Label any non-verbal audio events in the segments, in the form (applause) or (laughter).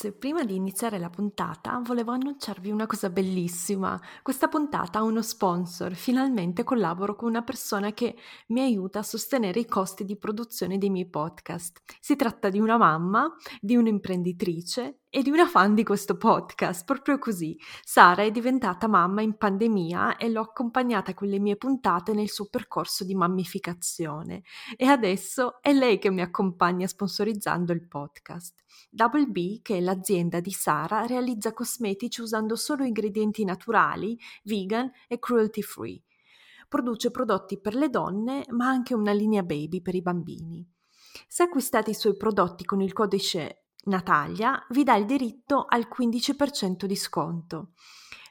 Ragazze, prima di iniziare la puntata volevo annunciarvi una cosa bellissima. Questa puntata ha uno sponsor. Finalmente collaboro con una persona che mi aiuta a sostenere i costi di produzione dei miei podcast. Si tratta di una mamma, di un'imprenditrice e di una fan di questo podcast, proprio così. Sara è diventata mamma in pandemia e l'ho accompagnata con le mie puntate nel suo percorso di mammificazione e adesso è lei che mi accompagna sponsorizzando il podcast. Double B, che è l'azienda di Sara, realizza cosmetici usando solo ingredienti naturali, vegan e cruelty free. Produce prodotti per le donne, ma anche una linea baby per i bambini. Se acquistate i suoi prodotti con il codice Natalia vi dà il diritto al 15% di sconto.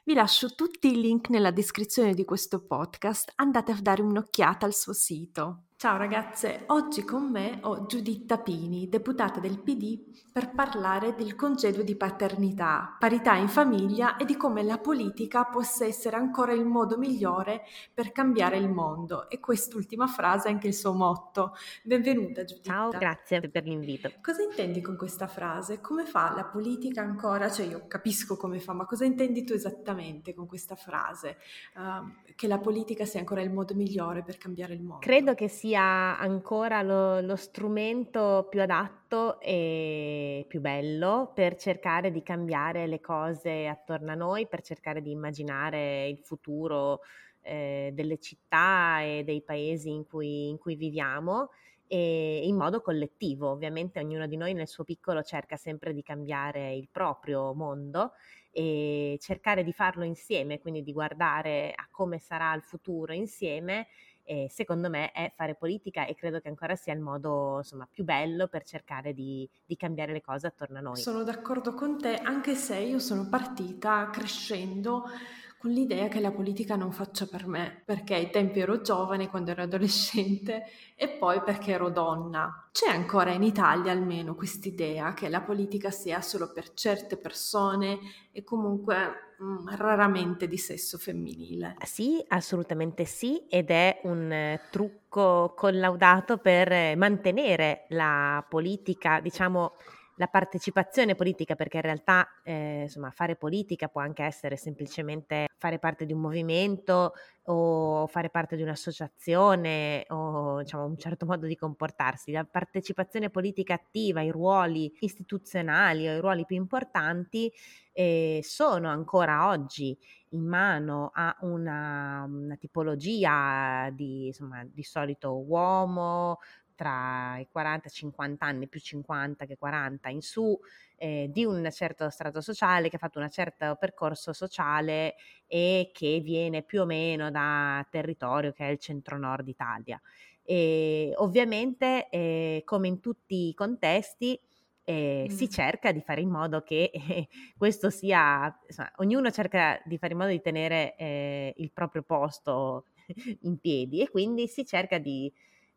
Vi lascio tutti i link nella descrizione di questo podcast, andate a dare un'occhiata al suo sito. Ciao ragazze, oggi con me ho Giuditta Pini, deputata del PD, per parlare del congedo di paternità, parità in famiglia e di come la politica possa essere ancora il modo migliore per cambiare il mondo. E quest'ultima frase è anche il suo motto. Benvenuta Giuditta. Ciao, grazie per l'invito. Cosa intendi con questa frase? Come fa la politica ancora? Cioè io capisco come fa, ma cosa intendi tu esattamente con questa frase? Uh, che la politica sia ancora il modo migliore per cambiare il mondo? Credo che sia sia ancora lo, lo strumento più adatto e più bello per cercare di cambiare le cose attorno a noi, per cercare di immaginare il futuro eh, delle città e dei paesi in cui, in cui viviamo in modo collettivo. Ovviamente ognuno di noi nel suo piccolo cerca sempre di cambiare il proprio mondo e cercare di farlo insieme, quindi di guardare a come sarà il futuro insieme eh, secondo me è fare politica e credo che ancora sia il modo insomma, più bello per cercare di, di cambiare le cose attorno a noi. Sono d'accordo con te, anche se io sono partita crescendo con l'idea che la politica non faccia per me, perché ai tempi ero giovane quando ero adolescente e poi perché ero donna. C'è ancora in Italia almeno quest'idea che la politica sia solo per certe persone e comunque mm, raramente di sesso femminile. Sì, assolutamente sì, ed è un eh, trucco collaudato per mantenere la politica, diciamo, la partecipazione politica, perché in realtà eh, insomma, fare politica può anche essere semplicemente fare parte di un movimento o fare parte di un'associazione o diciamo, un certo modo di comportarsi. La partecipazione politica attiva, i ruoli istituzionali o i ruoli più importanti eh, sono ancora oggi in mano a una, una tipologia di, insomma, di solito uomo, tra i 40 e 50 anni, più 50 che 40 in su, eh, di un certo strato sociale, che ha fatto un certo percorso sociale e che viene più o meno da territorio che è il centro-nord Italia. E ovviamente, eh, come in tutti i contesti, eh, mm. si cerca di fare in modo che eh, questo sia, insomma, ognuno cerca di fare in modo di tenere eh, il proprio posto in piedi e quindi si cerca di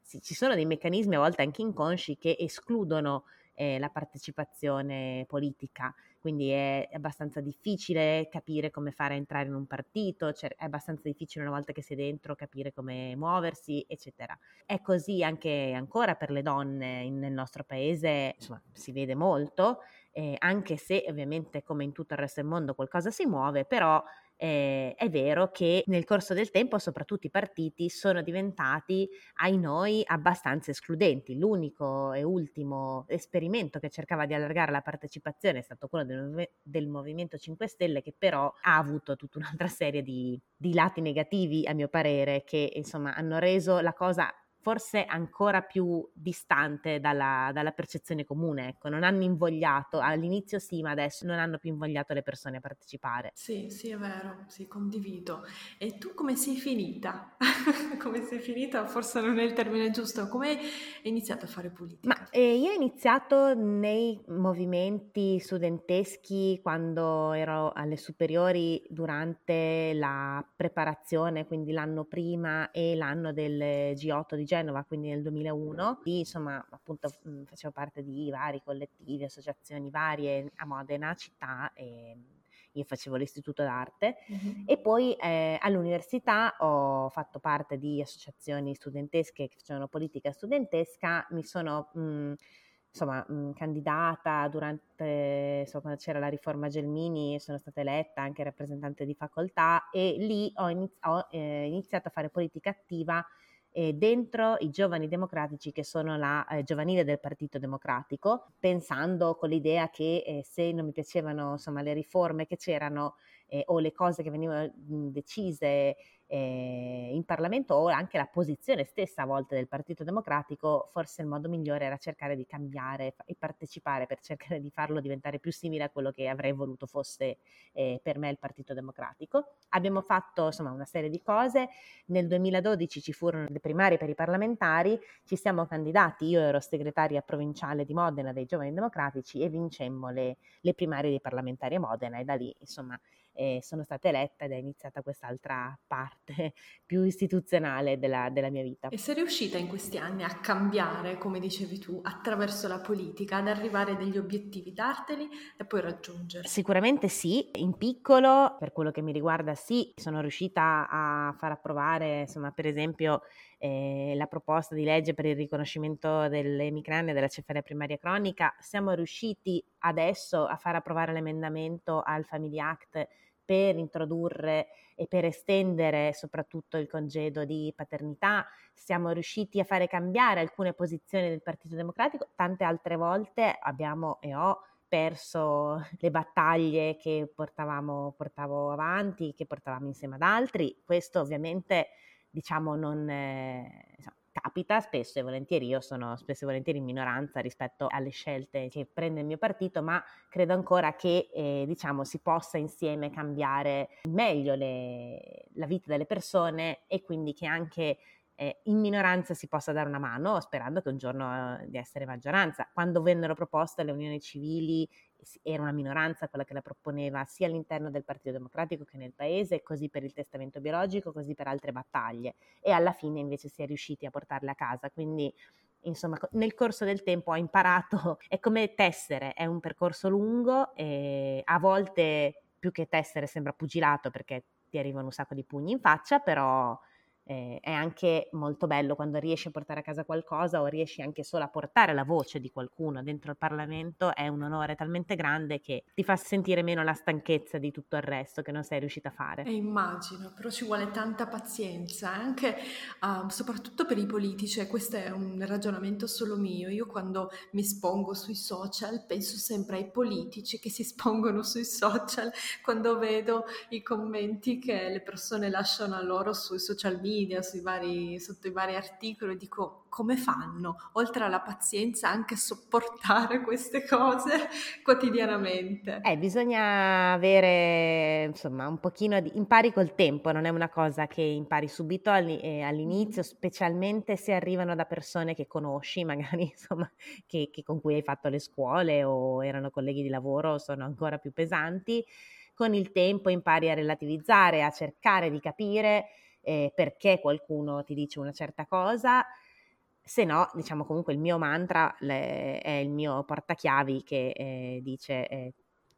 sì, ci sono dei meccanismi a volte anche inconsci che escludono eh, la partecipazione politica, quindi è abbastanza difficile capire come fare a entrare in un partito, cioè è abbastanza difficile una volta che sei dentro capire come muoversi, eccetera. È così anche ancora per le donne in, nel nostro paese, insomma, si vede molto, eh, anche se ovviamente come in tutto il resto del mondo qualcosa si muove, però eh, è vero che nel corso del tempo soprattutto i partiti sono diventati, ai noi, abbastanza escludenti. L'unico e ultimo esperimento che cercava di allargare la partecipazione è stato quello del, del Movimento 5 Stelle, che però ha avuto tutta un'altra serie di, di lati negativi, a mio parere, che insomma hanno reso la cosa forse ancora più distante dalla, dalla percezione comune, ecco, non hanno invogliato, all'inizio sì, ma adesso non hanno più invogliato le persone a partecipare. Sì, sì, è vero, sì, condivido. E tu come sei finita? (laughs) come sei finita? Forse non è il termine giusto, come hai iniziato a fare politica? Ma eh, io ho iniziato nei movimenti studenteschi quando ero alle superiori durante la preparazione, quindi l'anno prima e l'anno del G8 di Genova, quindi nel 2001. Lì, insomma, appunto mh, facevo parte di vari collettivi, associazioni varie a Modena, città e io facevo l'istituto d'arte mm-hmm. e poi eh, all'università ho fatto parte di associazioni studentesche che facevano politica studentesca, mi sono mh, insomma mh, candidata durante insomma, quando c'era la riforma Gelmini, sono stata eletta anche rappresentante di facoltà e lì ho, iniz- ho eh, iniziato a fare politica attiva eh, dentro i giovani democratici che sono la eh, giovanile del Partito Democratico, pensando con l'idea che eh, se non mi piacevano insomma, le riforme che c'erano eh, o le cose che venivano decise eh, in Parlamento o anche la posizione stessa a volte del Partito Democratico, forse il modo migliore era cercare di cambiare e partecipare per cercare di farlo diventare più simile a quello che avrei voluto fosse eh, per me il Partito Democratico. Abbiamo fatto insomma una serie di cose, nel 2012 ci furono le primarie per i parlamentari, ci siamo candidati, io ero segretaria provinciale di Modena dei Giovani Democratici e vincemmo le, le primarie dei parlamentari a Modena e da lì insomma eh, sono stata eletta ed è iniziata quest'altra parte (laughs) più istituzionale della, della mia vita. E sei riuscita in questi anni a cambiare, come dicevi tu, attraverso la politica, ad arrivare a degli obiettivi, darteli e poi raggiungerli? Sicuramente sì, in piccolo, per quello che mi riguarda sì, sono riuscita a far approvare, insomma, per esempio, eh, la proposta di legge per il riconoscimento delle emicranie e della cefalea primaria cronica. Siamo riusciti adesso a far approvare l'emendamento al Family Act per introdurre e per estendere soprattutto il congedo di paternità, siamo riusciti a fare cambiare alcune posizioni del Partito Democratico, tante altre volte abbiamo e ho perso le battaglie che portavamo, portavo avanti, che portavamo insieme ad altri. Questo ovviamente diciamo non... Eh, capita spesso e volentieri, io sono spesso e volentieri in minoranza rispetto alle scelte che prende il mio partito, ma credo ancora che eh, diciamo si possa insieme cambiare meglio le, la vita delle persone e quindi che anche eh, in minoranza si possa dare una mano, sperando che un giorno eh, di essere maggioranza. Quando vennero proposte le unioni civili era una minoranza quella che la proponeva sia all'interno del Partito Democratico che nel paese, così per il testamento biologico, così per altre battaglie e alla fine invece si è riusciti a portarle a casa. Quindi insomma nel corso del tempo ho imparato, (laughs) è come tessere, è un percorso lungo e a volte più che tessere sembra pugilato perché ti arrivano un sacco di pugni in faccia, però eh, è anche molto bello quando riesci a portare a casa qualcosa o riesci anche solo a portare la voce di qualcuno dentro il Parlamento, è un onore talmente grande che ti fa sentire meno la stanchezza di tutto il resto che non sei riuscita a fare. E eh, immagino, però ci vuole tanta pazienza, anche uh, soprattutto per i politici, questo è un ragionamento solo mio. Io quando mi espongo sui social penso sempre ai politici che si espongono sui social quando vedo i commenti che le persone lasciano a loro sui social media media, vari, sotto i vari articoli, dico come fanno, oltre alla pazienza, anche a sopportare queste cose (laughs) quotidianamente. Eh, bisogna avere, insomma, un pochino di... impari col tempo, non è una cosa che impari subito all'inizio, mm. specialmente se arrivano da persone che conosci, (laughs) magari, insomma, che, che con cui hai fatto le scuole o erano colleghi di lavoro, sono ancora più pesanti. Con il tempo impari a relativizzare, a cercare di capire eh, perché qualcuno ti dice una certa cosa, se no, diciamo comunque il mio mantra le, è il mio portachiavi che eh, dice eh,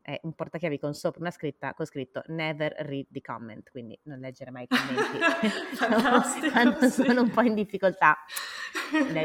è un portachiavi con sopra una scritta con scritto never read the comment, quindi non leggere mai i commenti. (laughs) (laughs) Quando sì. sono un po' in difficoltà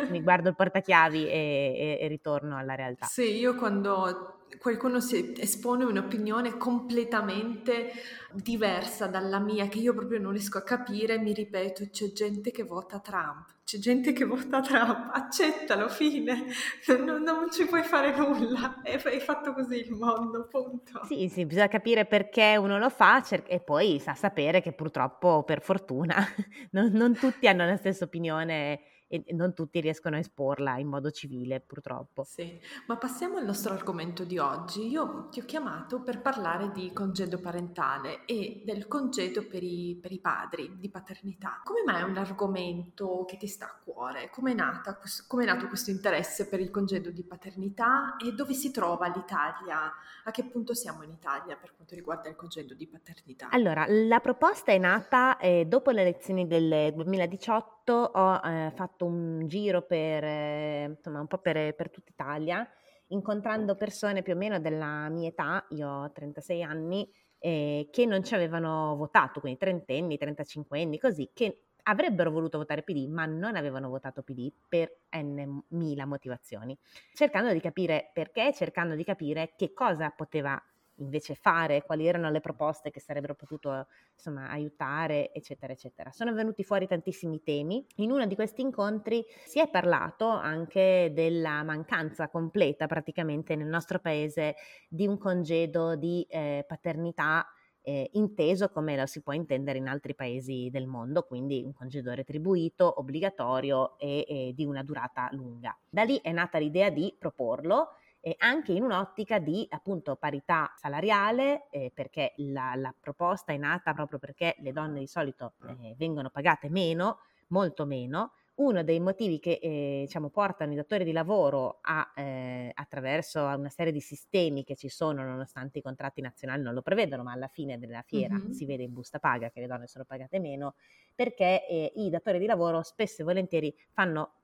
mi (laughs) guardo il portachiavi e, e, e ritorno alla realtà. Sì, io quando qualcuno si espone un'opinione completamente diversa dalla mia, che io proprio non riesco a capire, mi ripeto, c'è gente che vota Trump, c'è gente che vota Trump, accettalo, fine, (laughs) non, non ci puoi fare nulla, è, è, fatto così il mondo, punto. Sì, sì, bisogna capire perché uno lo fa cer- e poi sa sapere che purtroppo, per fortuna, (laughs) non, non tutti hanno la stessa opinione e non tutti riescono a esporla in modo civile, purtroppo. Sì, ma passiamo al nostro argomento di oggi. Io ti ho chiamato per parlare di congedo parentale e del congedo per i, per i padri, di paternità. Come mai è un argomento che ti sta a cuore? Come è, nato questo interesse per il congedo di paternità e dove si trova l'Italia? A che punto siamo in Italia per quanto riguarda il congedo di paternità? Allora, la proposta è nata eh, dopo le elezioni del 2018 ho eh, fatto un giro per, eh, insomma, un po' per, per tutta Italia, incontrando persone più o meno della mia età, io ho 36 anni, eh, che non ci avevano votato, quindi trentenni, trentacinquenni, così, che avrebbero voluto votare PD, ma non avevano votato PD per n mila motivazioni, cercando di capire perché, cercando di capire che cosa poteva invece fare, quali erano le proposte che sarebbero potuto insomma, aiutare, eccetera, eccetera. Sono venuti fuori tantissimi temi. In uno di questi incontri si è parlato anche della mancanza completa praticamente nel nostro paese di un congedo di eh, paternità eh, inteso come lo si può intendere in altri paesi del mondo, quindi un congedo retribuito, obbligatorio e, e di una durata lunga. Da lì è nata l'idea di proporlo eh, anche in un'ottica di appunto parità salariale, eh, perché la, la, proposta è nata proprio perché le donne di solito eh, vengono pagate meno, molto meno. Uno dei motivi che eh, diciamo, portano i datori di lavoro a, eh, attraverso una serie di sistemi che ci sono, nonostante i contratti nazionali non lo prevedono, ma alla fine della fiera mm-hmm. si vede in busta paga che le donne sono pagate meno, perché eh, i datori di lavoro spesso e volentieri fanno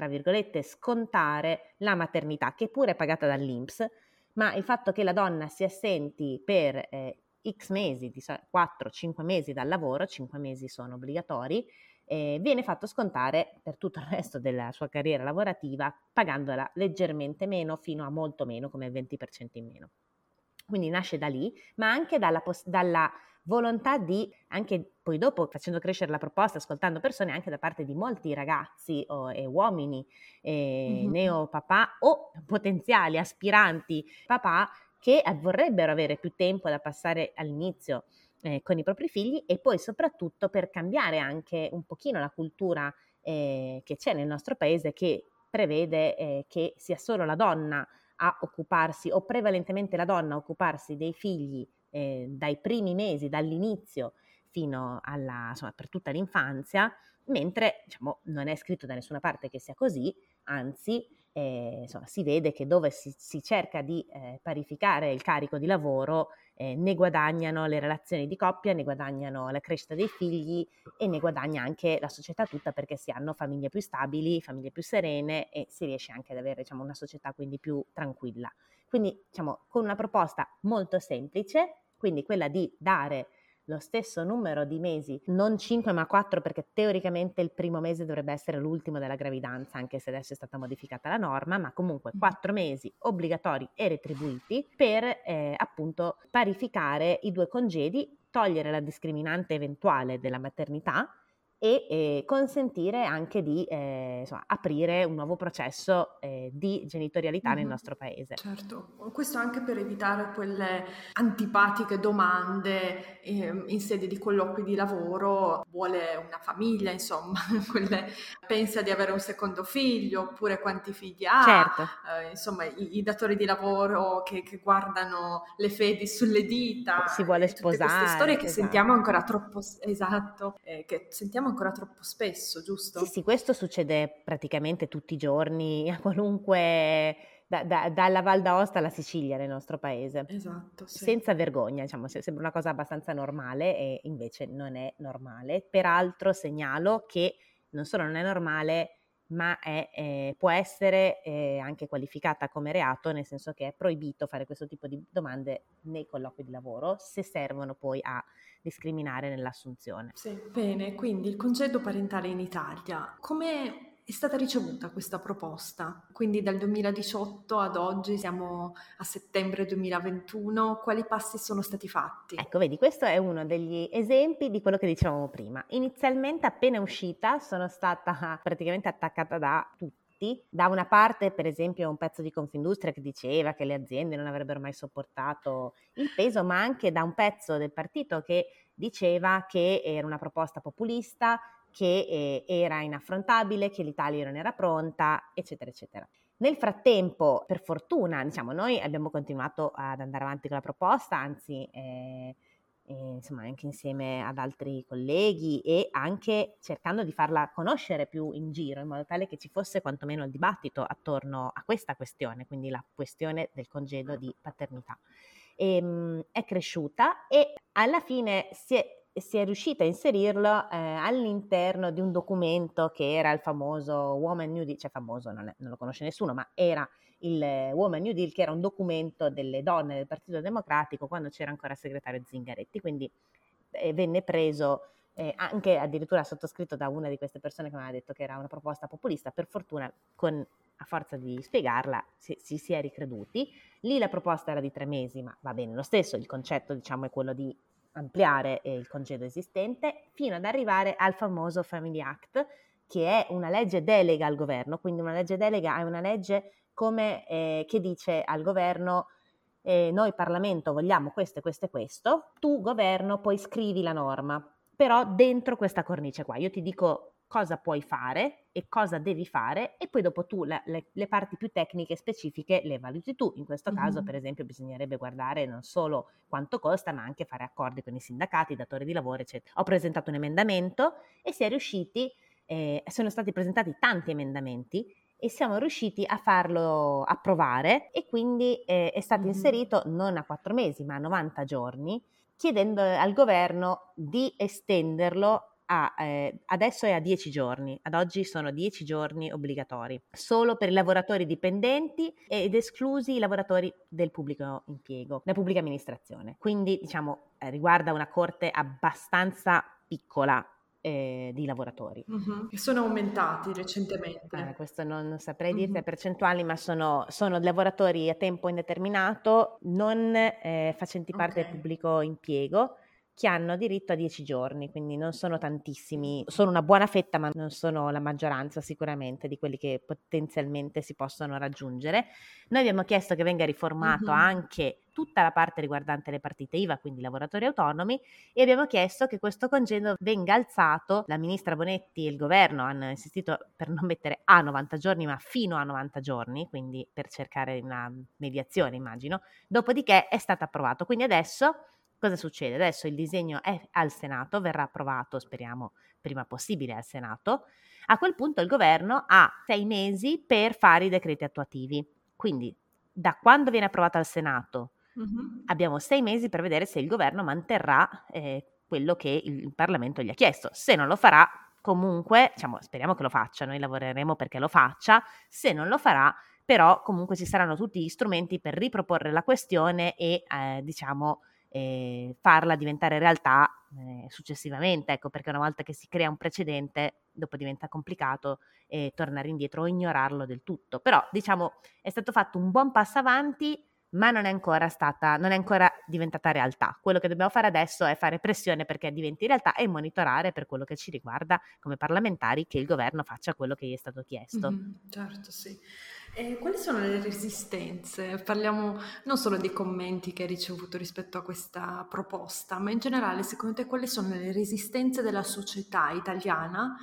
tra virgolette, scontare la maternità, che pure è pagata dall'INPS, ma il fatto che la donna si assenti per eh, X mesi, di 4-5 mesi dal lavoro, 5 mesi sono obbligatori, eh, viene fatto scontare per tutto il resto della sua carriera lavorativa, pagandola leggermente meno fino a molto meno, come il 20% in meno. Quindi nasce da lì, ma anche dalla, dalla volontà di, anche poi dopo facendo crescere la proposta, ascoltando persone anche da parte di molti ragazzi o, e uomini eh, mm-hmm. neopapà o potenziali aspiranti papà che vorrebbero avere più tempo da passare all'inizio eh, con i propri figli e poi soprattutto per cambiare anche un pochino la cultura eh, che c'è nel nostro paese che prevede eh, che sia solo la donna a occuparsi o prevalentemente la donna a occuparsi dei figli eh, dai primi mesi, dall'inizio fino alla, insomma, per tutta l'infanzia, mentre diciamo, non è scritto da nessuna parte che sia così, anzi eh, insomma, si vede che dove si, si cerca di eh, parificare il carico di lavoro eh, ne guadagnano le relazioni di coppia, ne guadagnano la crescita dei figli e ne guadagna anche la società tutta perché si hanno famiglie più stabili, famiglie più serene e si riesce anche ad avere diciamo, una società quindi più tranquilla. Quindi diciamo con una proposta molto semplice, quindi quella di dare lo stesso numero di mesi, non 5 ma 4 perché teoricamente il primo mese dovrebbe essere l'ultimo della gravidanza, anche se adesso è stata modificata la norma, ma comunque 4 mesi obbligatori e retribuiti per eh, appunto parificare i due congedi, togliere la discriminante eventuale della maternità e eh, consentire anche di eh, insomma, aprire un nuovo processo eh, di genitorialità mm-hmm. nel nostro paese. Certo, questo anche per evitare quelle antipatiche domande ehm, in sede di colloqui di lavoro, vuole una famiglia, insomma, (laughs) quelle, pensa di avere un secondo figlio, oppure quanti figli ha, certo. Eh, insomma i, i, datori di lavoro che, che, guardano le fedi sulle dita, si vuole sposare. Queste storie che esatto. sentiamo ancora troppo, esatto, eh, che sentiamo ancora troppo spesso, giusto? Sì, sì, questo succede praticamente tutti i giorni, a qualunque... Da, da, dalla Val d'Aosta alla Sicilia nel nostro paese. Esatto. Sì. Senza vergogna, diciamo, sembra una cosa abbastanza normale e invece non è normale. Peraltro segnalo che non solo non è normale, ma è, eh, può essere eh, anche qualificata come reato, nel senso che è proibito fare questo tipo di domande nei colloqui di lavoro se servono poi a discriminare nell'assunzione. Sì, bene, quindi il congedo parentale in Italia, come è stata ricevuta questa proposta? Quindi dal 2018 ad oggi siamo a settembre 2021, quali passi sono stati fatti? Ecco, vedi, questo è uno degli esempi di quello che dicevamo prima. Inizialmente appena uscita sono stata (laughs) praticamente attaccata da tutti da una parte, per esempio, un pezzo di Confindustria che diceva che le aziende non avrebbero mai sopportato il peso, ma anche da un pezzo del partito che diceva che era una proposta populista, che eh, era inaffrontabile, che l'Italia non era pronta, eccetera, eccetera. Nel frattempo, per fortuna, diciamo, noi abbiamo continuato ad andare avanti con la proposta, anzi, eh, eh, insomma, anche insieme ad altri colleghi e anche cercando di farla conoscere più in giro, in modo tale che ci fosse quantomeno il dibattito attorno a questa questione, quindi la questione del congedo di paternità. E, ehm, è cresciuta e alla fine si è si è riuscita a inserirlo eh, all'interno di un documento che era il famoso Woman New Deal, cioè famoso, non, è, non lo conosce nessuno, ma era il Woman New Deal, che era un documento delle donne del Partito Democratico quando c'era ancora il segretario Zingaretti, quindi eh, venne preso eh, anche addirittura sottoscritto da una di queste persone che mi aveva detto che era una proposta populista, per fortuna con, a forza di spiegarla si, si, si è ricreduti. Lì la proposta era di tre mesi, ma va bene lo stesso, il concetto diciamo è quello di ampliare il congedo esistente fino ad arrivare al famoso Family Act, che è una legge delega al governo, quindi una legge delega è una legge come, eh, che dice al governo eh, noi Parlamento vogliamo questo e questo e questo, tu governo poi scrivi la norma, però dentro questa cornice qua. Io ti dico cosa puoi fare e cosa devi fare e poi dopo tu la, le, le, parti più tecniche specifiche le valuti tu. In questo caso, mm-hmm. per esempio, bisognerebbe guardare non solo quanto costa, ma anche fare accordi con i sindacati, i datori di lavoro, eccetera. Ho presentato un emendamento e si è riusciti, eh, sono stati presentati tanti emendamenti e siamo riusciti a farlo approvare e quindi eh, è stato mm-hmm. inserito non a quattro mesi ma a 90 giorni chiedendo al governo di estenderlo a, eh, adesso è a 10 giorni, ad oggi sono 10 giorni obbligatori, solo per i lavoratori dipendenti ed esclusi i lavoratori del pubblico impiego, della pubblica amministrazione. Quindi diciamo eh, riguarda una corte abbastanza piccola eh, di lavoratori. Mm-hmm. Che sono aumentati recentemente. Eh, questo non, non saprei dirti le percentuali, ma sono, sono, lavoratori a tempo indeterminato, non eh, facenti parte okay. del pubblico impiego che hanno diritto a 10 giorni, quindi non sono tantissimi, sono una buona fetta, ma non sono la maggioranza sicuramente di quelli che potenzialmente si possono raggiungere. Noi abbiamo chiesto che venga riformato mm-hmm. anche tutta la parte riguardante le partite IVA, quindi lavoratori autonomi, e abbiamo chiesto che questo congedo venga alzato. La ministra Bonetti e il governo hanno insistito per non mettere a 90 giorni, ma fino a 90 giorni, quindi per cercare una mediazione, immagino. Dopodiché è stato approvato. Quindi adesso Cosa succede? Adesso il disegno è al Senato, verrà approvato, speriamo, prima possibile al Senato. A quel punto il governo ha sei mesi per fare i decreti attuativi. Quindi da quando viene approvato al Senato uh-huh. abbiamo sei mesi per vedere se il governo manterrà eh, quello che il Parlamento gli ha chiesto. Se non lo farà, comunque, diciamo, speriamo che lo faccia, noi lavoreremo perché lo faccia. Se non lo farà, però comunque ci saranno tutti gli strumenti per riproporre la questione e, eh, diciamo, e farla diventare realtà eh, successivamente, ecco, perché una volta che si crea un precedente, dopo diventa complicato eh, tornare indietro o ignorarlo del tutto. Però, diciamo, è stato fatto un buon passo avanti, ma non è ancora stata, non è ancora diventata realtà. Quello che dobbiamo fare adesso è fare pressione perché diventi realtà e monitorare per quello che ci riguarda come parlamentari che il governo faccia quello che gli è stato chiesto. Mm-hmm, certo, sì. E quali sono le resistenze? Parliamo non solo dei commenti che hai ricevuto rispetto a questa proposta, ma in generale, secondo te, quali sono le resistenze della società italiana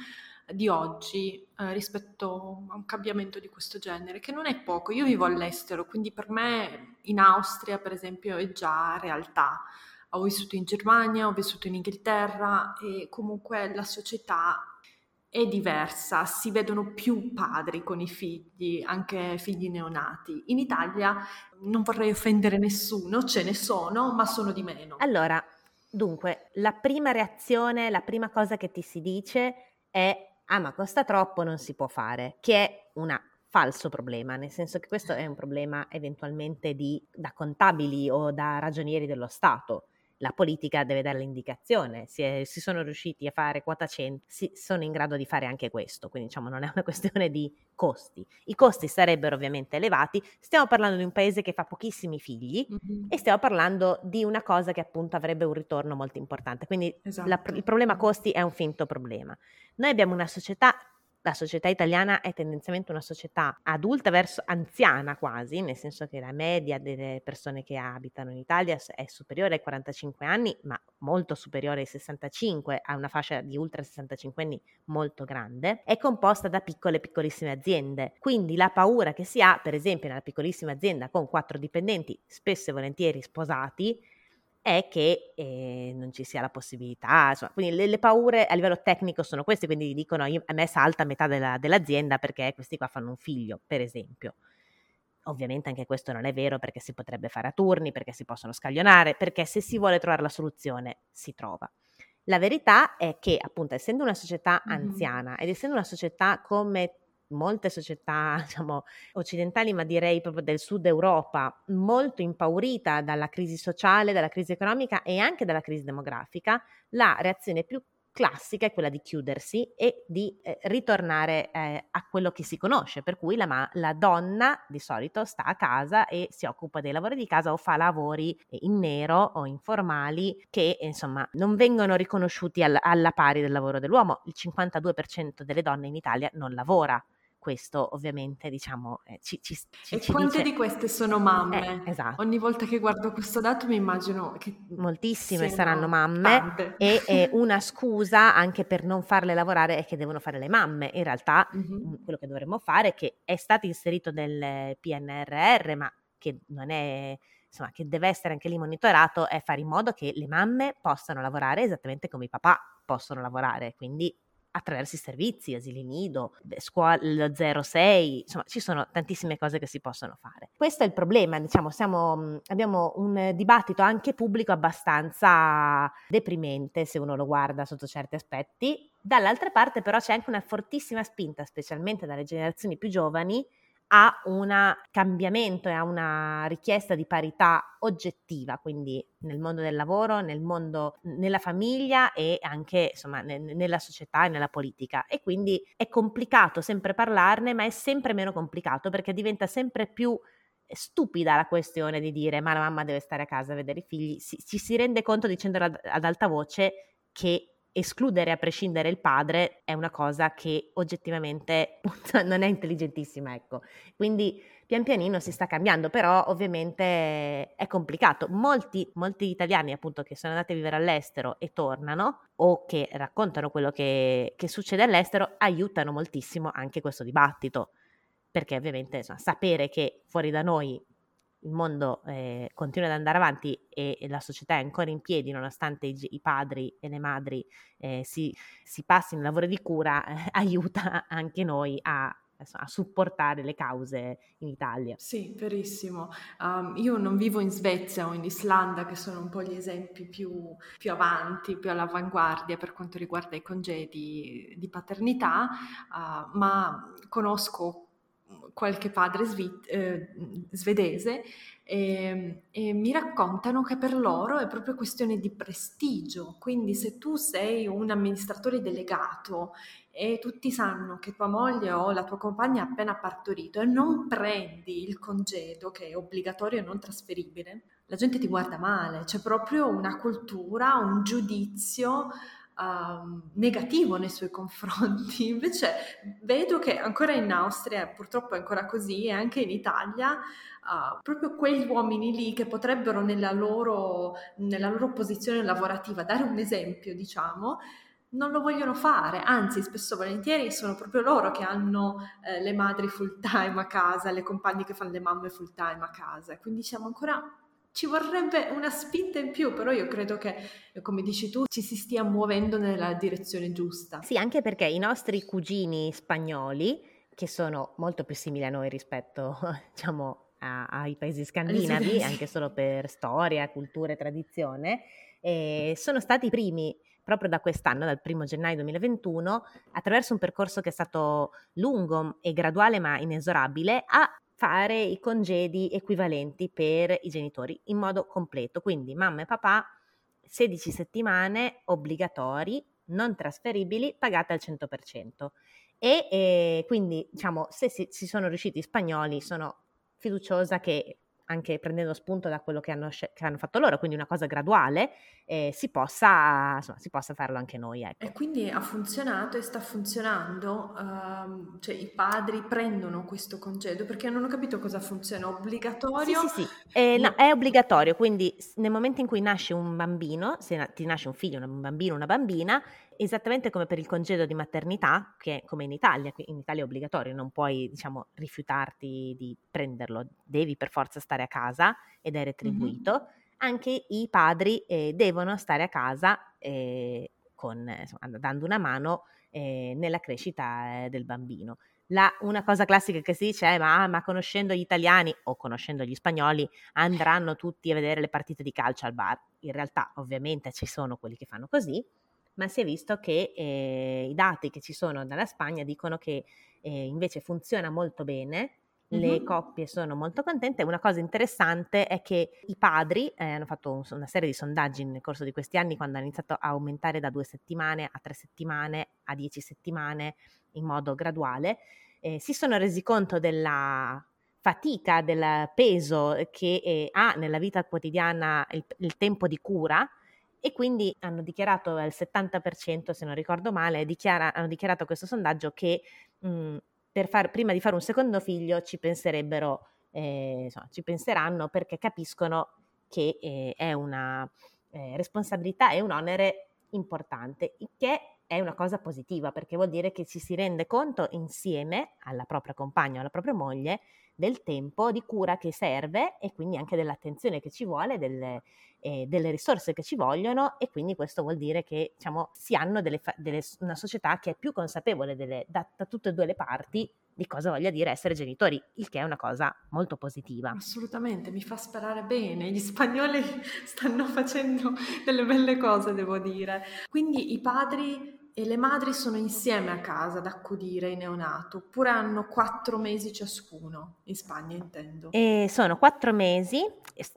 di oggi eh, rispetto a un cambiamento di questo genere, che non è poco. Io vivo all'estero, quindi per me in Austria, per esempio, è già realtà. Ho vissuto in Germania, ho vissuto in Inghilterra e comunque la società è diversa, si vedono più padri con i figli, anche figli neonati. In Italia non vorrei offendere nessuno, ce ne sono, ma sono di meno. Allora, dunque, la prima reazione, la prima cosa che ti si dice è ah ma costa troppo, non si può fare, che è un falso problema, nel senso che questo è un problema eventualmente di, da contabili o da ragionieri dello Stato la politica deve dare l'indicazione, si, è, si, sono riusciti a fare quota 100, si, sono in grado di fare anche questo, quindi diciamo non è una (laughs) questione di costi. I costi sarebbero ovviamente elevati, stiamo parlando di un paese che fa pochissimi figli mm-hmm. e stiamo parlando di una cosa che appunto avrebbe un ritorno molto importante, quindi esatto. la, il problema costi è un finto problema. Noi abbiamo una società la società italiana è tendenzialmente una società adulta verso anziana quasi, nel senso che la media delle persone che abitano in Italia è superiore ai 45 anni, ma molto superiore ai 65, a una fascia di ultra 65 anni molto grande, è composta da piccole piccolissime aziende. Quindi la paura che si ha, per esempio, nella piccolissima azienda con quattro dipendenti, spesso e volentieri sposati, è che eh, non ci sia la possibilità, insomma, quindi le, le, paure a livello tecnico sono queste, quindi dicono io, a me salta metà della, dell'azienda perché questi qua fanno un figlio, per esempio. Ovviamente anche questo non è vero perché si potrebbe fare a turni, perché si possono scaglionare, perché se si vuole trovare la soluzione si trova. La verità è che appunto essendo una società anziana ed essendo una società come molte società (laughs) diciamo, occidentali, ma direi proprio del sud Europa, molto impaurita dalla crisi sociale, dalla crisi economica e anche dalla crisi demografica, la reazione più classica è quella di chiudersi e di eh, ritornare eh, a quello che si conosce, per cui la, ma- la, donna di solito sta a casa e si occupa dei lavori di casa o fa lavori in nero o informali che insomma non vengono riconosciuti al- alla pari del lavoro dell'uomo. Il 52% delle donne in Italia non lavora questo ovviamente diciamo eh, ci, ci, ci, E quante dice... di queste sono mamme? Eh, esatto. Ogni volta che guardo questo dato mi immagino che moltissime saranno mamme e, e, (laughs) una scusa anche per non farle lavorare è che devono fare le mamme. In realtà mm-hmm. quello che dovremmo fare, che è stato inserito nel PNRR, ma che non è insomma, che deve essere anche lì monitorato, è fare in modo che le mamme possano lavorare esattamente come i papà possono lavorare. Quindi attraverso i servizi, asili nido, scuola 06, insomma ci sono tantissime cose che si possono fare. Questo è il problema, diciamo, siamo, mhmm, abbiamo un dibattito anche pubblico abbastanza deprimente se uno lo guarda sotto certi aspetti. Dall'altra parte però c'è anche una fortissima spinta, specialmente dalle generazioni più giovani, a un cambiamento e a una richiesta di parità oggettiva, quindi nel mondo del lavoro, nel mondo, nella famiglia e anche insomma ne, nella società e nella politica. E quindi è complicato sempre parlarne, ma è sempre meno complicato perché diventa sempre più stupida la questione di dire ma la mamma deve stare a casa a vedere i figli, si, ci si rende conto dicendolo ad, ad alta voce che escludere a prescindere il padre è una cosa che oggettivamente (laughs) non è intelligentissima, ecco. Quindi pian pianino si sta cambiando, però ovviamente è complicato. Molti, molti italiani appunto che sono andati a vivere all'estero e tornano o che raccontano quello che, che succede all'estero aiutano moltissimo anche questo dibattito, perché ovviamente insomma, sapere che fuori da noi il mondo eh, continua ad andare avanti e, e, la società è ancora in piedi nonostante i, i padri e le madri eh, si, si, passino il lavoro di cura, eh, (laughs) aiuta anche noi a, a supportare le cause in Italia. Sì, verissimo. Um, io non vivo in Svezia o in Islanda, che sono un po' gli esempi più, più avanti, più all'avanguardia per quanto riguarda i congedi di paternità, uh, ma conosco qualche padre svi- eh, svedese e, ehm, e, mi raccontano che per loro è proprio questione di prestigio, quindi se tu sei un amministratore delegato e tutti sanno che tua moglie o la tua compagna ha appena partorito e non prendi il congedo che è obbligatorio e non trasferibile, la gente ti guarda male, c'è proprio una cultura, un giudizio uh, negativo nei suoi confronti. (laughs) Invece vedo che ancora in Austria, purtroppo è ancora così, e anche in Italia, uh, proprio quegli uomini lì che potrebbero nella loro, nella loro posizione lavorativa dare un esempio, diciamo, non lo vogliono fare, anzi spesso e volentieri sono proprio loro che hanno eh, le madri full time a casa, le compagne che fanno le mamme full time a casa, quindi siamo ancora ci vorrebbe una spinta in più, però io credo che, come dici tu, ci si stia muovendo nella direzione giusta. Sì, anche perché i nostri cugini spagnoli, che sono molto più simili a noi rispetto, (laughs) diciamo, a, ai paesi scandinavi, anche solo per storia, cultura e tradizione, eh, sono stati i primi proprio da quest'anno, dal primo gennaio 2021, attraverso un percorso che è stato lungo e graduale ma inesorabile, a fare i congedi equivalenti per i genitori in modo completo, quindi mamma e papà 16 settimane obbligatori, non trasferibili, pagate al 100%. E eh, quindi, diciamo, se si, si sono riusciti spagnoli, sono fiduciosa che anche prendendo spunto da quello che hanno, che hanno fatto loro, quindi una cosa graduale, eh, si, possa, insomma, si possa farlo anche noi. Ecco. E quindi ha funzionato e sta funzionando, uh, cioè i padri prendono questo congedo perché non ho capito cosa funziona, obbligatorio? Sì, sì, sì. Eh, no, è obbligatorio, quindi nel momento in cui nasce un bambino, se ti nasce un figlio, un bambino, una bambina, esattamente come per il congedo di maternità, che come in Italia, in Italia è obbligatorio, non puoi diciamo rifiutarti di prenderlo, devi per forza stare a casa ed è retribuito. Mm-hmm. Anche i padri eh, devono stare a casa eh, con, insomma, dando una mano eh, nella crescita eh, del bambino. La, una cosa classica che si dice è ma, ma, conoscendo gli italiani o conoscendo gli spagnoli andranno tutti a vedere le partite di calcio al bar. In realtà ovviamente ci sono quelli che fanno così, ma si è visto che eh, i dati che ci sono dalla Spagna dicono che eh, invece funziona molto bene, le mm-hmm. coppie sono molto contente. Una cosa interessante è che i padri eh, hanno fatto un, una serie di sondaggi nel corso di questi anni, quando hanno iniziato a aumentare da due settimane a tre settimane a dieci settimane in modo graduale, eh, si sono resi conto della fatica, del peso che eh, ha nella vita quotidiana il, il tempo di cura e quindi hanno dichiarato il 70%, se non ricordo male, dichiara, hanno dichiarato questo sondaggio che mh, mhmm, far, prima di fare un secondo figlio ci penserebbero, eh, insomma, ci penseranno perché capiscono che eh, è una eh, responsabilità e un onere importante, che è una cosa positiva perché vuol dire che ci si rende conto insieme alla propria compagna o alla propria moglie del tempo di cura che serve e quindi anche dell'attenzione che ci vuole, delle, eh, delle risorse che ci vogliono e quindi questo vuol dire che diciamo, si hanno delle, delle, una società che è più consapevole delle, da, da tutte e due le parti di cosa voglia dire essere genitori, il che è una cosa molto positiva. Assolutamente, mi fa sperare bene. Gli spagnoli (laughs) stanno facendo delle belle cose, devo dire. Quindi i padri e le madri sono insieme a casa ad accudire il neonato, oppure hanno quattro mesi ciascuno, in Spagna intendo. E sono quattro mesi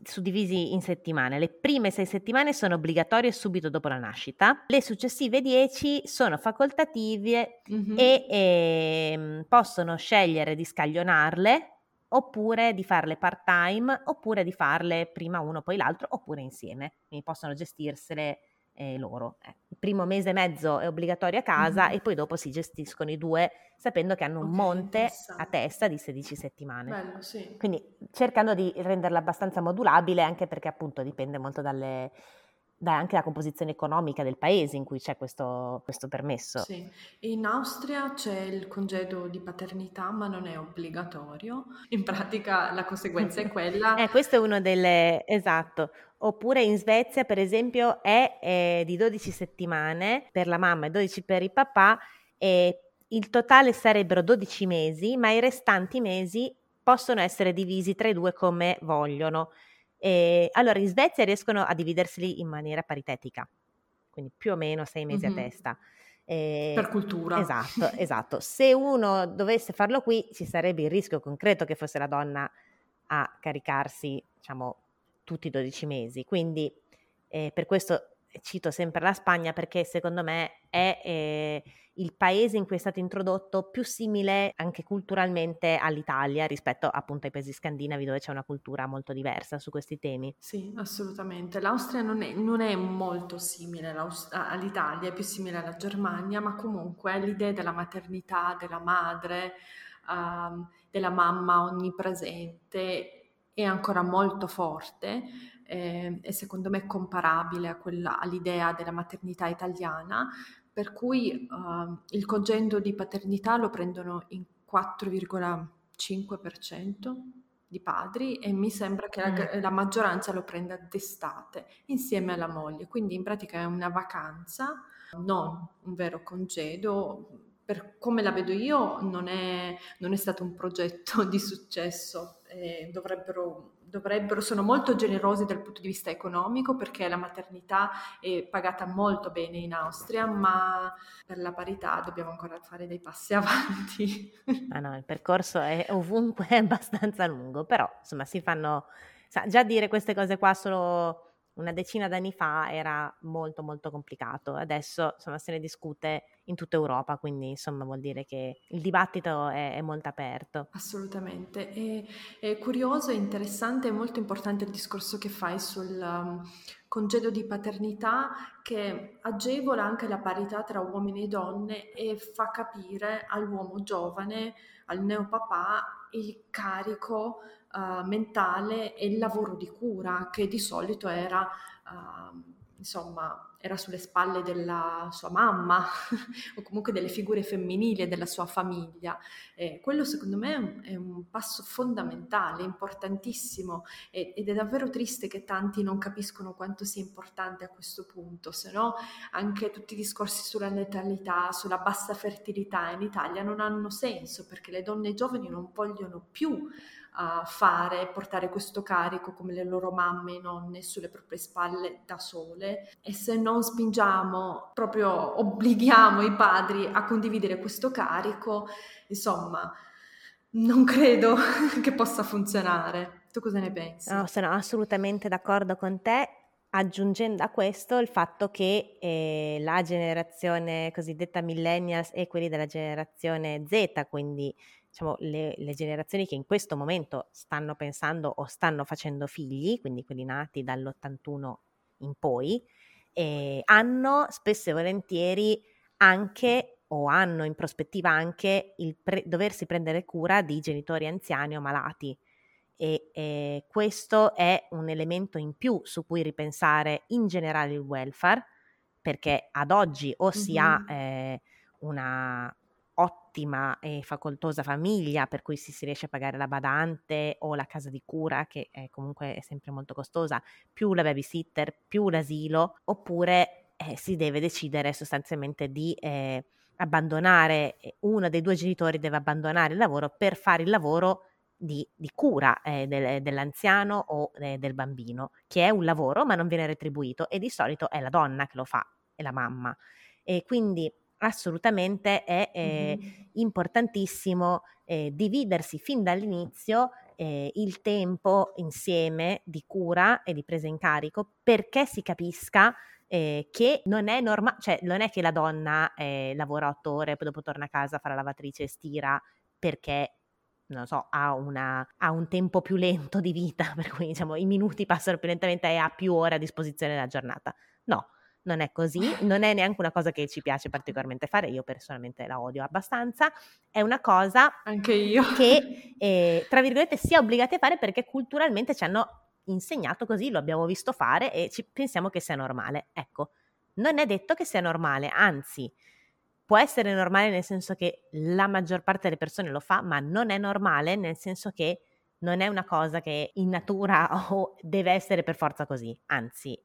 suddivisi in settimane. Le prime sei settimane sono obbligatorie subito dopo la nascita, le successive dieci sono facoltative mm-hmm. e, e ehm, possono scegliere di scaglionarle oppure di farle part time, oppure di farle prima uno poi l'altro, oppure insieme. Quindi possono gestirsele eh, loro. Eh, il primo mese e mezzo è obbligatorio a casa mm-hmm. e poi dopo si gestiscono i due sapendo che hanno un okay, monte a testa di 16 settimane. Bello, sì. Quindi cercando di renderla abbastanza modulabile anche perché appunto dipende molto dalle, da anche la composizione economica del paese in cui c'è questo, questo, permesso. Sì, in Austria c'è il congedo di paternità, ma non è obbligatorio. In pratica la conseguenza è quella. (laughs) eh, questo è uno delle. esatto. Oppure in Svezia, per esempio, è, è di 12 settimane per la mamma e 12 per il papà. E il totale sarebbero 12 mesi, ma i restanti mesi possono essere divisi tra i due come vogliono. E, allora, in Svezia riescono a dividerseli in maniera paritetica, quindi più o meno sei mesi mm-hmm. a testa. Eh, per cultura. Esatto, (laughs) esatto. Se uno dovesse farlo qui, ci sarebbe il rischio concreto che fosse la donna a caricarsi, diciamo, tutti i 12 mesi. Quindi eh, per questo cito sempre la Spagna perché secondo me è eh, il paese in cui è stato introdotto più simile anche culturalmente all'Italia rispetto appunto ai paesi scandinavi dove c'è una cultura molto diversa su questi temi. Sì, assolutamente. L'Austria non è, non è molto simile all'Italia, è più simile alla Germania, ma comunque l'idea della maternità, della madre, uh, della mamma onnipresente è ancora molto forte eh, e secondo me comparabile quella, all'idea della maternità italiana, per cui uh, il congedo di paternità lo prendono in 4,5% di padri e mi sembra che la, mm. la, maggioranza lo prenda d'estate insieme alla moglie, quindi in pratica è una vacanza, non un vero congedo. Per come la vedo io non è, non è stato un progetto (laughs) di successo, eh, dovrebbero dovrebbero, sono molto generosi dal punto di vista economico perché la maternità è pagata molto bene in Austria, ma per la parità dobbiamo ancora fare dei passi (laughs) avanti. Ah no, il percorso è ovunque (laughs) abbastanza lungo, però insomma si fanno, sa, già dire queste cose qua solo una decina d'anni fa era molto molto complicato, adesso insomma, se ne discute in tutta Europa, quindi insomma vuol dire che il dibattito è, è molto aperto. Assolutamente, è, è curioso, è interessante, è molto importante il discorso che fai sul um, congedo di paternità che agevola anche la parità tra uomini e donne e fa capire all'uomo giovane, al neopapà, il carico uh, mentale e il lavoro di cura che di solito era, uh, insomma, era sulle spalle della sua mamma (laughs) o comunque delle figure femminili della sua famiglia. Eh, quello secondo me è un passo fondamentale, importantissimo ed è davvero triste che tanti non capiscono quanto sia importante a questo punto, se no anche tutti i discorsi sulla natalità, sulla bassa fertilità in Italia non hanno senso perché le donne giovani non vogliono più fare, portare questo carico come le loro mamme e nonne sulle proprie spalle da sole e se non spingiamo, proprio obblighiamo i padri a condividere questo carico, insomma, non credo (laughs) che possa funzionare. Tu cosa ne pensi? No, sono assolutamente d'accordo con te aggiungendo a questo il fatto che eh, la generazione cosiddetta millennials e quelli della generazione Z, quindi diciamo, le, le, generazioni che in questo momento stanno pensando o stanno facendo figli, quindi quelli nati dall'81 in poi, eh, hanno spesso e volentieri anche o hanno in prospettiva anche il pre- doversi prendere cura di genitori anziani o malati. E, e questo è un elemento in più su cui ripensare in generale il welfare, perché ad oggi o si mm-hmm. ha eh, una, ottima e facoltosa famiglia per cui si, si riesce a pagare la badante o la casa di cura che è comunque è sempre molto costosa, più la babysitter, più l'asilo, oppure eh, si deve decidere sostanzialmente di eh, abbandonare, uno dei due genitori deve abbandonare il lavoro per fare il lavoro di, di cura eh, del, dell'anziano o eh, del bambino, che è un lavoro ma non viene retribuito e di solito è la donna che lo fa, è la mamma. E quindi assolutamente è eh, mm-hmm. importantissimo eh, dividersi fin dall'inizio eh, il tempo insieme di cura e di presa in carico perché si capisca eh, che non è normale, cioè non è che la donna eh, lavora otto ore e poi dopo torna a casa, fa la lavatrice e stira perché non so, ha, una, ha, un tempo più lento di vita, (laughs) per cui diciamo i minuti passano più lentamente e ha più ore a disposizione della giornata. No, non è così, non è neanche una cosa che ci piace particolarmente fare, io personalmente la odio abbastanza, è una cosa Anche io. che, eh, tra virgolette, si è obbligati a fare perché culturalmente ci hanno insegnato così, lo abbiamo visto fare e ci pensiamo che sia normale. Ecco, non è detto che sia normale, anzi, può essere normale nel senso che la maggior parte delle persone lo fa, ma non è normale nel senso che non è una cosa che in natura (laughs) o deve essere per forza così, anzi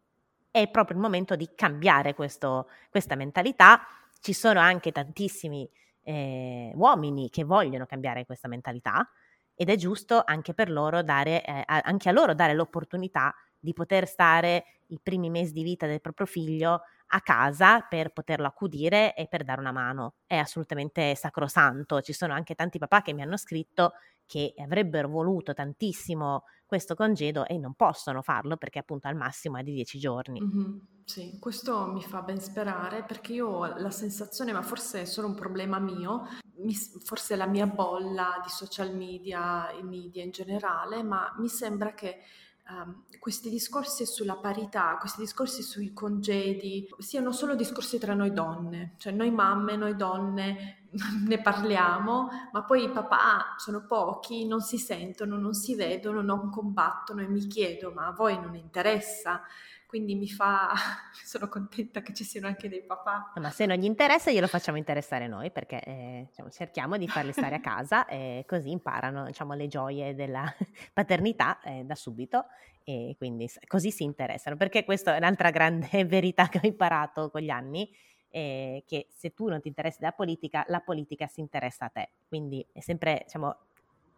è proprio il momento di cambiare questo, questa mentalità. Ci sono anche tantissimi eh, uomini che vogliono cambiare questa mentalità ed è giusto anche per loro dare, eh, anche a loro dare l'opportunità di poter stare i primi mesi di vita del proprio figlio a casa per poterlo accudire e per dare una mano. È assolutamente sacrosanto. Ci sono anche tanti papà che mi hanno scritto che avrebbero voluto tantissimo questo congedo e non possono farlo perché appunto al massimo è di 10 giorni. Mm-hmm. Sì, questo mi fa ben sperare perché io ho la sensazione, ma forse è solo un problema mio, mi, forse la mia bolla di social media e media in generale, ma mi sembra che um, questi discorsi sulla parità, questi discorsi sui congedi, siano solo discorsi tra noi donne, cioè noi mamme, noi donne (laughs) ne parliamo, ma poi i papà sono pochi, non si sentono, non si vedono, non combattono e mi chiedo, ma a voi non interessa? Quindi mi fa, (laughs) sono contenta che ci siano anche dei papà. Ma se non gli interessa glielo facciamo interessare noi perché eh, diciamo, cerchiamo di farli stare a (laughs) casa e così imparano diciamo, le gioie della (laughs) paternità eh, da subito e quindi così si interessano perché questa è un'altra grande verità che ho imparato con gli anni eh, che se tu non ti interessi della politica, la politica si interessa a te. Quindi è sempre, diciamo,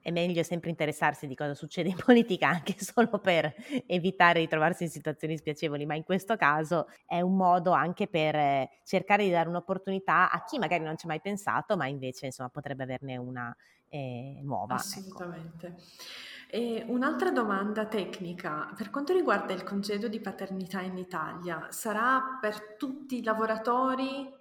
è meglio sempre interessarsi di cosa succede in (laughs) politica anche solo per evitare di trovarsi in situazioni spiacevoli, ma in questo caso è un modo anche per eh, cercare di dare un'opportunità a chi magari non ci ha mai pensato, ma invece insomma potrebbe averne una eh, nuova. Ecco. Assolutamente. Ecco. E un'altra domanda tecnica, per quanto riguarda il congedo di paternità in Italia, sarà per tutti i lavoratori?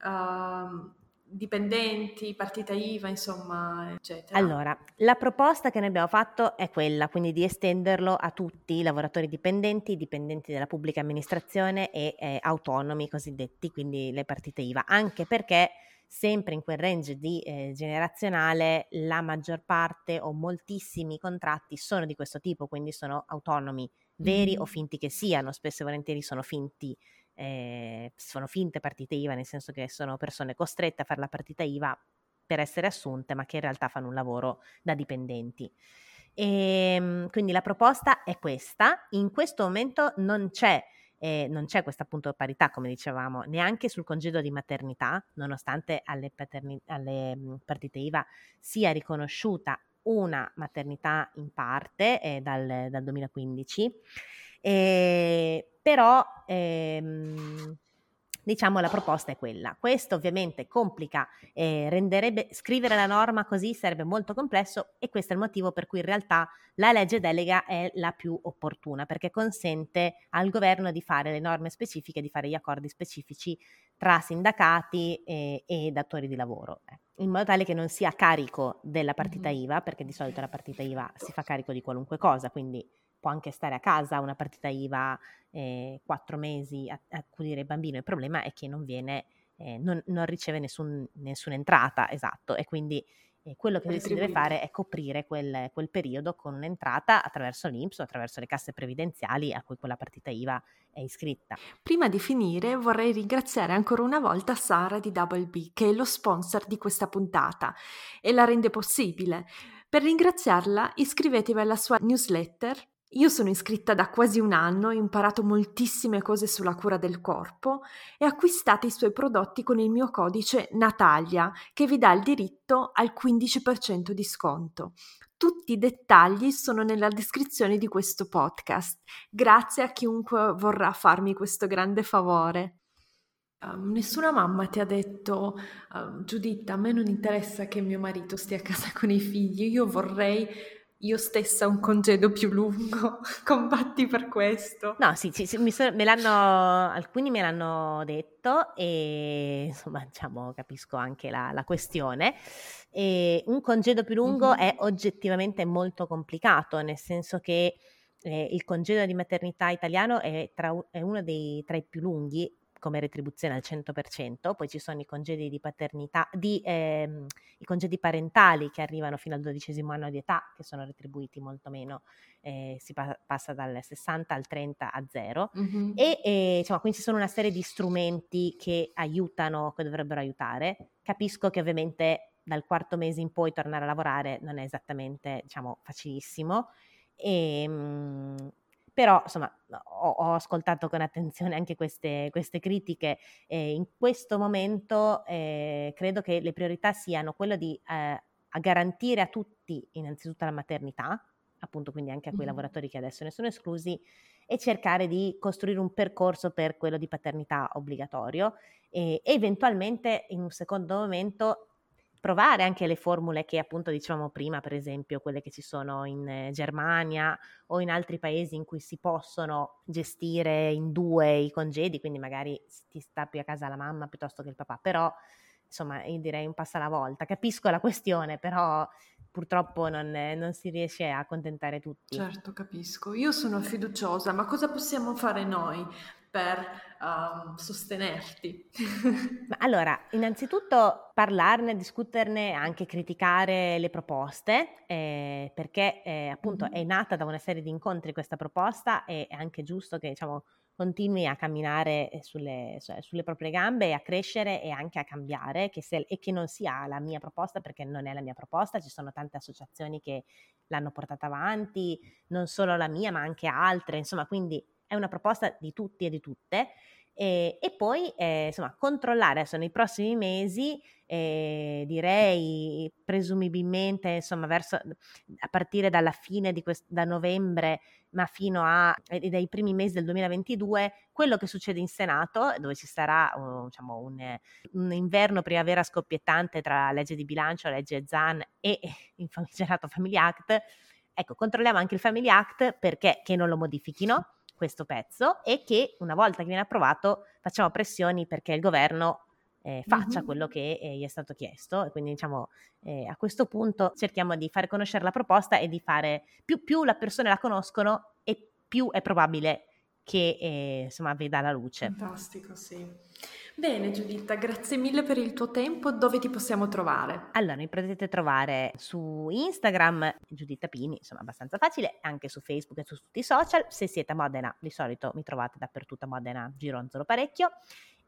Uh, dipendenti, partita IVA, insomma, eccetera. Allora, la proposta che noi abbiamo fatto è quella, quindi di estenderlo a tutti i lavoratori dipendenti, dipendenti della pubblica amministrazione e eh, autonomi cosiddetti, quindi le partite IVA, anche perché sempre in quel range di eh, generazionale la maggior parte o moltissimi contratti sono di questo tipo, quindi sono autonomi, veri mm. o finti che siano, spesso e volentieri sono finti eh, sono finte partite IVA, nel senso che sono persone costrette a fare la partita IVA per essere assunte, ma che in realtà fanno un lavoro da dipendenti. E, ehm, quindi la proposta è questa. In questo momento non c'è, eh, non c'è questa appunto parità, come dicevamo, neanche sul congedo di maternità, nonostante alle, paterni- alle mhmm, partite IVA sia riconosciuta una maternità in parte eh, dal, dal 2015. E, però ehm, diciamo la proposta è quella. Questo ovviamente complica, eh, renderebbe, scrivere la norma così sarebbe molto complesso e questo è il motivo per cui in realtà la legge delega è la più opportuna perché consente al governo di fare le norme specifiche, di fare gli accordi specifici tra sindacati e, e datori di lavoro, eh, in modo tale che non sia a carico della partita IVA, perché di solito la partita IVA si fa carico di qualunque cosa, quindi può anche stare a casa una partita IVA eh, quattro mesi a, a accudire il bambino, il problema è che non viene, eh, non, non, riceve nessun, nessuna entrata, esatto, e quindi eh, quello che si deve fare è coprire quel, quel periodo con un'entrata attraverso l'Inps o attraverso le casse previdenziali a cui quella partita IVA è iscritta. Prima di finire vorrei ringraziare ancora una volta Sara di Double B, che è lo sponsor di questa puntata e la rende possibile. Per ringraziarla iscrivetevi alla sua newsletter io sono iscritta da quasi un anno, ho imparato moltissime cose sulla cura del corpo e acquistate i suoi prodotti con il mio codice Natalia che vi dà il diritto al 15% di sconto. Tutti i dettagli sono nella descrizione di questo podcast. Grazie a chiunque vorrà farmi questo grande favore. Um, nessuna mamma ti ha detto, uh, Giuditta, a me non interessa che mio marito stia a casa con i figli, io vorrei io stessa un congedo più lungo, (laughs) combatti per questo. No, sì, sì, sì so, me l'hanno, alcuni me l'hanno detto e insomma, diciamo, capisco anche la, la questione. E un congedo più lungo mm-hmm. è oggettivamente molto complicato, nel senso che eh, il congedo di maternità italiano è, tra, è uno dei, tra i più lunghi come retribuzione al 100%, poi ci sono i congedi di paternità, di, ehm, i congedi parentali che arrivano fino al dodicesimo anno di età, che sono retribuiti molto meno, eh, si pa- passa dal 60 al 30 a 0 mm-hmm. e eh, insomma, quindi ci sono una serie di strumenti che aiutano, che dovrebbero aiutare. Capisco che ovviamente dal quarto mese in poi tornare a lavorare non è esattamente, diciamo, facilissimo. E, mh, mm, però insomma ho, ho, ascoltato con attenzione anche queste, queste critiche e in questo momento eh, credo che le priorità siano quello di eh, garantire a tutti innanzitutto la maternità, appunto quindi anche a quei mm. lavoratori che adesso ne sono esclusi, e cercare di costruire un percorso per quello di paternità obbligatorio e eventualmente in un secondo momento provare anche le formule che appunto dicevamo prima, per esempio quelle che ci sono in eh, Germania o in altri paesi in cui si possono gestire in due i congedi, quindi magari ti sta più a casa la mamma piuttosto che il papà, però insomma io direi un passo alla volta, capisco la questione, però purtroppo non, non, si riesce a accontentare tutti. Certo, capisco. Io sono fiduciosa, ma cosa possiamo fare noi? per um, sostenerti? allora, innanzitutto parlarne, discuterne, anche criticare le proposte, eh, perché eh, appunto mm-hmm. è nata da una serie di incontri questa proposta e è anche giusto che diciamo continui a camminare eh, sulle, cioè, sulle, proprie gambe, a crescere e anche a cambiare che se, e che non sia la mia proposta perché non è la mia proposta, ci sono tante associazioni che l'hanno portata avanti, non solo la mia ma anche altre, insomma quindi è una proposta di tutti e di tutte E, e poi eh, insomma controllare adesso nei prossimi mesi eh, direi presumibilmente insomma verso a partire dalla fine di quest- da novembre ma fino a dai primi mesi del 2022 quello che succede in Senato dove ci sarà uh, diciamo un, un, inverno primavera scoppiettante tra legge di bilancio legge Zan e (laughs) il famigerato Family Act ecco controlliamo anche il Family Act perché che non lo modifichino questo pezzo e che una volta che viene approvato facciamo pressioni perché il governo eh, faccia mm-hmm. quello che eh, gli è stato chiesto e quindi diciamo eh, a questo punto cerchiamo di fare conoscere la proposta e di fare più, più le persone la conoscono e più è probabile che eh, insomma veda la luce. Fantastico, sì. Bene Giuditta, grazie mille per il tuo tempo. Dove ti possiamo trovare? Allora, mi potete trovare su Instagram, Giuditta Pini, insomma abbastanza facile, anche su Facebook e su tutti i social. Se siete a Modena, di solito mi trovate dappertutto a Modena, gironzolo parecchio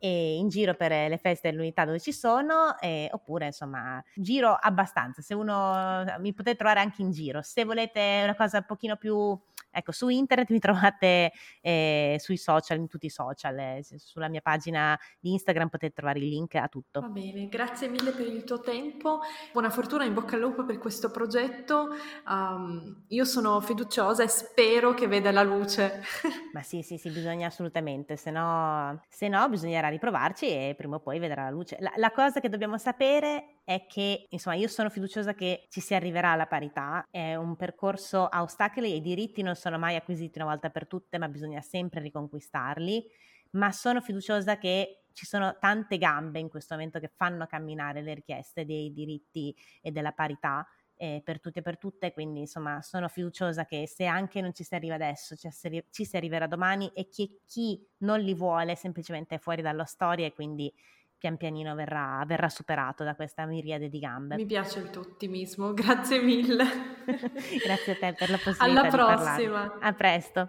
e in giro per le feste dell'unità dove ci sono, eh, oppure insomma giro abbastanza, se uno mi potete trovare anche in giro, se volete una cosa un pochino più, ecco su internet mi (laughs) trovate eh, sui social, in tutti i social, eh, sulla mia pagina di Instagram potete trovare il link a tutto. Va bene, grazie mille per il tuo tempo, buona fortuna, in bocca al lupo per questo progetto, um, io sono fiduciosa e spero che veda la luce. (laughs) Ma sì, sì, sì, bisogna assolutamente, se no, se no bisognerà riprovarci e prima o poi vedrà la luce. La, la, cosa che dobbiamo sapere è che, insomma, io sono fiduciosa che ci si arriverà alla parità, è un percorso a ostacoli e i diritti non sono mai acquisiti una volta per tutte, ma bisogna sempre riconquistarli, ma sono fiduciosa che ci sono tante gambe in questo momento che fanno camminare le richieste dei diritti e della parità eh, per tutti e per tutte, quindi insomma sono fiduciosa che se anche non ci si arriva adesso, ci, si, ci si arriverà domani e che chi non li vuole semplicemente è fuori dalla storia e quindi pian pianino verrà, verrà superato da questa miriade di gambe. Mi piace il tuo ottimismo, (laughs) grazie mille. (laughs) grazie a te per la possibilità Alla prossima. A presto.